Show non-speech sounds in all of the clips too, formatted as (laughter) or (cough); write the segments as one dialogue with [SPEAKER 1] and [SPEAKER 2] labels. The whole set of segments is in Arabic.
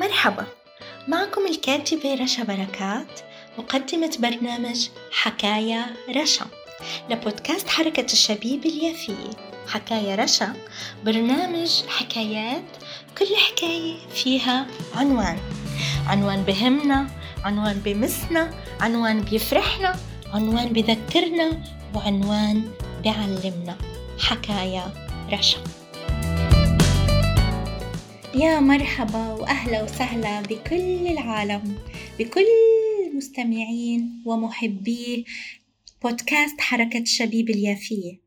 [SPEAKER 1] مرحبا. معكم الكاتبة رشا بركات مقدمة برنامج حكاية رشا لبودكاست حركة الشبيب اليافية. حكاية رشا برنامج حكايات كل حكاية فيها عنوان. عنوان بهمنا عنوان بمسنا عنوان بيفرحنا عنوان بذكرنا وعنوان بعلمنا. حكاية رشا. يا مرحبا وأهلا وسهلا بكل العالم بكل مستمعين ومحبي بودكاست حركة الشبيب اليافية.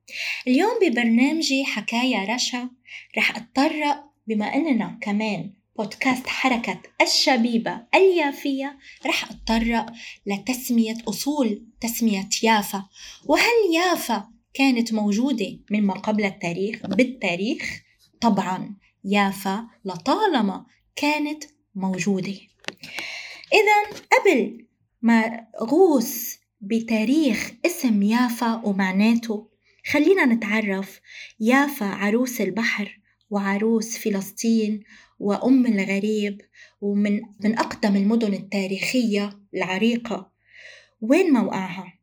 [SPEAKER 1] اليوم ببرنامجي حكاية رشا رح أتطرق بما أننا كمان بودكاست حركة الشبيبة اليافية رح أتطرق لتسمية أصول تسمية يافا. وهل يافا كانت موجودة مما قبل التاريخ؟ بالتاريخ؟ طبعا. يافا لطالما كانت موجودة إذا قبل ما غوص بتاريخ اسم يافا ومعناته خلينا نتعرف يافا عروس البحر وعروس فلسطين وأم الغريب ومن من أقدم المدن التاريخية العريقة وين موقعها؟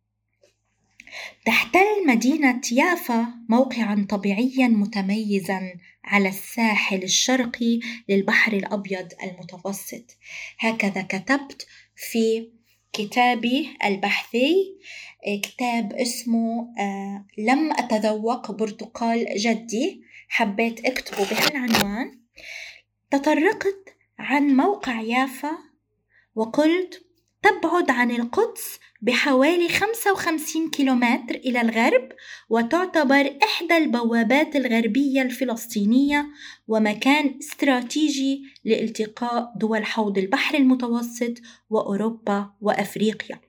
[SPEAKER 1] تحتل مدينة يافا موقعا طبيعيا متميزا على الساحل الشرقي للبحر الأبيض المتوسط. هكذا كتبت في كتابي البحثي كتاب اسمه آه، لم أتذوق برتقال جدي. حبيت أكتبه بهالعنوان تطرقت عن موقع يافا وقلت تبعد عن القدس بحوالي 55 كيلومتر إلى الغرب وتعتبر إحدى البوابات الغربية الفلسطينية ومكان استراتيجي لالتقاء دول حوض البحر المتوسط وأوروبا وأفريقيا.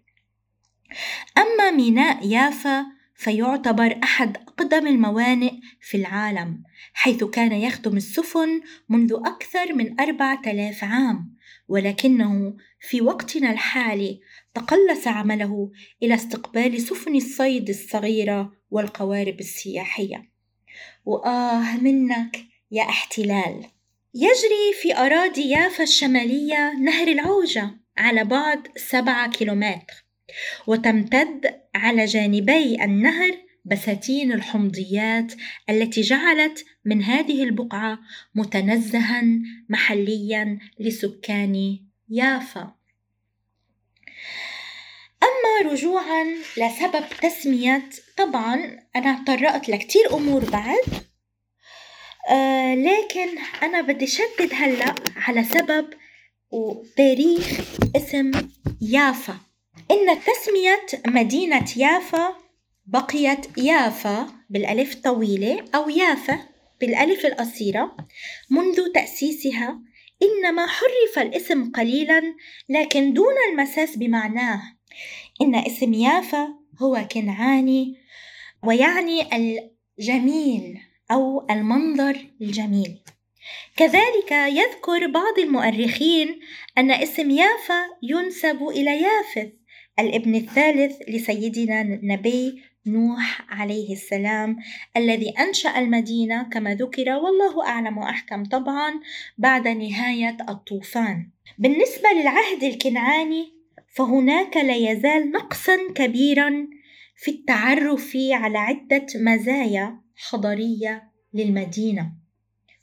[SPEAKER 1] أما ميناء يافا فيعتبر أحد أقدم الموانئ في العالم حيث كان يخدم السفن منذ أكثر من أربعة آلاف عام ولكنه في وقتنا الحالي تقلص عمله إلى استقبال سفن الصيد الصغيرة والقوارب السياحية. وآه منك يا احتلال. يجري في أراضي يافا الشمالية نهر العوجة على بعد سبعة كيلومتر. وتمتد على جانبي النهر بساتين الحمضيات التي جعلت من هذه البقعة متنزها محليا لسكان يافا. أما رجوعا لسبب تسمية طبعا أنا طرقت لكتير أمور بعد آه لكن أنا بدي شدد هلأ على سبب وتاريخ اسم يافا. إن تسمية مدينة يافا بقيت يافا بالألف الطويلة أو يافا بالألف القصيرة منذ تأسيسها إنما حرف الاسم قليلا لكن دون المساس بمعناه. إن اسم يافا هو كنعاني ويعني الجميل أو المنظر الجميل. كذلك يذكر بعض المؤرخين أن اسم يافا ينسب إلى يافث الابن الثالث لسيدنا النبي نوح عليه السلام الذي أنشأ المدينة كما ذكر والله أعلم وأحكم طبعا بعد نهاية الطوفان. بالنسبة للعهد الكنعاني فهناك لا يزال نقصا كبيرا في التعرف على عدة مزايا حضارية للمدينة.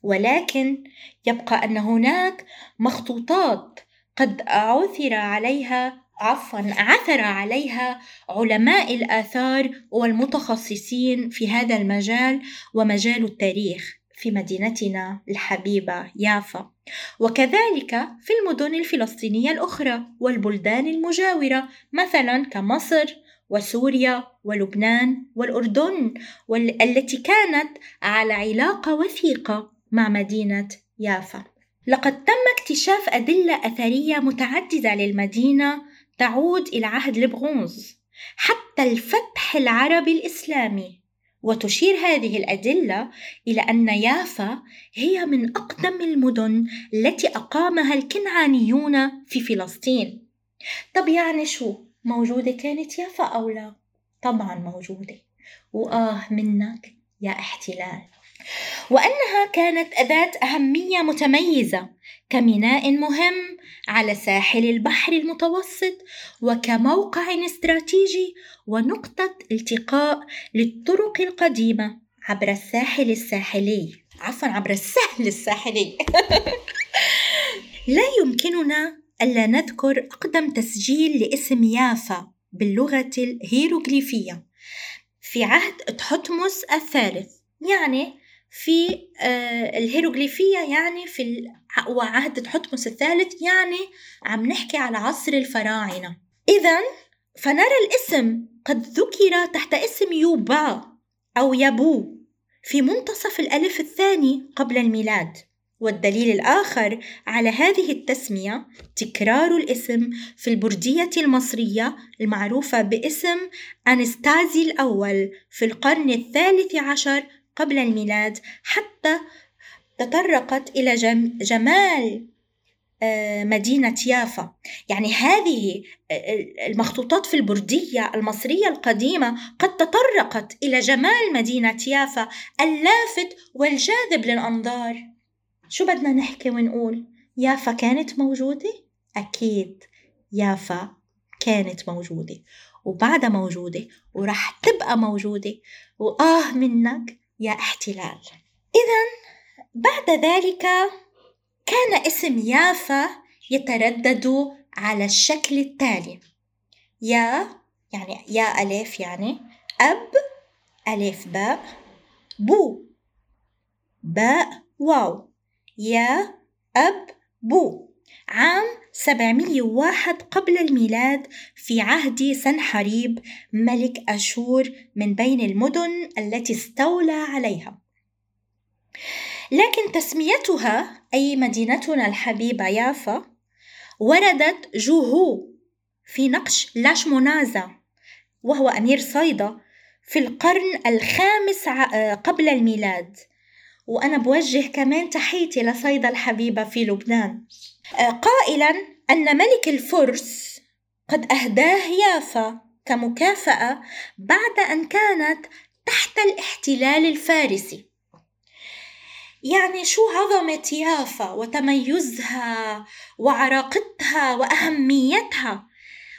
[SPEAKER 1] ولكن يبقى أن هناك مخطوطات قد عثر عليها عفوا عثر عليها علماء الآثار والمتخصصين في هذا المجال ومجال التاريخ في مدينتنا الحبيبة يافا. وكذلك في المدن الفلسطينية الأخرى والبلدان المجاورة مثلا كمصر وسوريا ولبنان والأردن والتي كانت على علاقة وثيقة مع مدينة يافا. لقد تم اكتشاف أدلة أثرية متعددة للمدينة تعود إلى عهد البرونز حتى الفتح العربي الإسلامي. وتشير هذه الأدلة إلى أن يافا هي من أقدم المدن التي أقامها الكنعانيون في فلسطين. طب يعني شو موجودة كانت يافا أو لا؟ طبعا موجودة. وآه منك يا احتلال. وأنها كانت ذات أهمية متميزة كميناء مهم على ساحل البحر المتوسط وكموقع استراتيجي ونقطة التقاء للطرق القديمة عبر الساحل الساحلي. عفوا عبر السهل الساحلي. (laughs) لا يمكننا ألا نذكر أقدم تسجيل لاسم يافا باللغة الهيروغليفية في عهد تحتمس الثالث يعني في آه، الهيروغليفية يعني في وعهد تحتمس الثالث يعني عم نحكي على عصر الفراعنة. إذا فنرى الاسم قد ذكر تحت اسم يوبا أو يابو في منتصف الألف الثاني قبل الميلاد. والدليل الآخر على هذه التسمية تكرار الاسم في البردية المصرية المعروفة باسم أنستازي الأول في القرن الثالث عشر قبل الميلاد حتى تطرقت إلى جمال آه، مدينة يافا. يعني هذه آه، المخطوطات في البردية المصرية القديمة قد تطرقت إلى جمال مدينة يافا اللافت والجاذب للأنظار. شو بدنا نحكي ونقول؟ يافا كانت موجودة؟ أكيد يافا كانت موجودة. وبعدها موجودة ورح تبقى موجودة. وآه منك يا احتلال. إذا بعد ذلك كان اسم يافا يتردد على الشكل التالي. يا يعني يا ألف يعني أب ألف باء بو. باء واو. يا أب بو. عام 701 قبل الميلاد في عهد سنحريب ملك أشور من بين المدن التي استولى عليها. لكن تسميتها أي مدينتنا الحبيبة يافا وردت جوهو في نقش لاشمونازا وهو أمير صيدا في القرن الخامس قبل الميلاد. وأنا بوجه كمان تحيتي لصيدا الحبيبة في لبنان. قائلا أن ملك الفرس قد أهداه يافا كمكافأة بعد أن كانت تحت الاحتلال الفارسي. يعني شو عظمة يافا وتميزها وعراقتها وأهميتها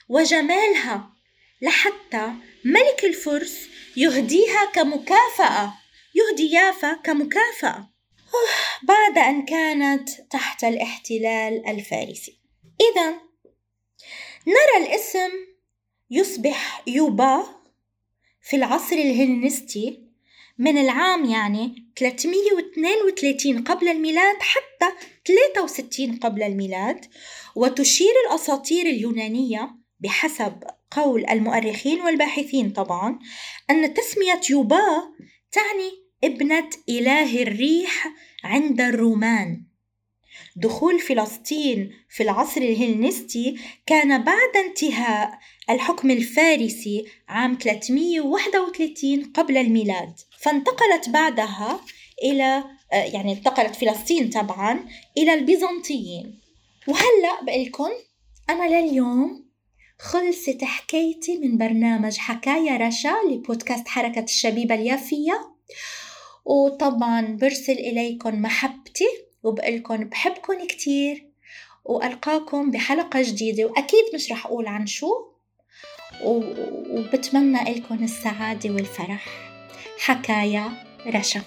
[SPEAKER 1] وجمالها لحتى ملك الفرس يهديها كمكافأة يهدي يافا كمكافأة. بعد أن كانت تحت الاحتلال الفارسي. إذا نرى الاسم يصبح يوبا في العصر الهلنستي من العام يعني 332 قبل الميلاد حتى 63 قبل الميلاد وتشير الأساطير اليونانية بحسب قول المؤرخين والباحثين طبعا أن تسمية يوبا تعني ابنة إله الريح عند الرومان. دخول فلسطين في العصر الهلنستي كان بعد انتهاء الحكم الفارسي عام 331 قبل الميلاد. فانتقلت بعدها إلى يعني انتقلت فلسطين طبعا إلى البيزنطيين. وهلأ بقلكن أنا لليوم خلصت حكايتي من برنامج حكايا رشا لبودكاست حركة الشبيبة اليافية. وطبعا برسل إليكم محبتي وبقلكم بحبكم كتير وألقاكم بحلقة جديدة. وأكيد مش رح أقول عن شو وبتمنى لكم السعادة والفرح. حكايا رشا.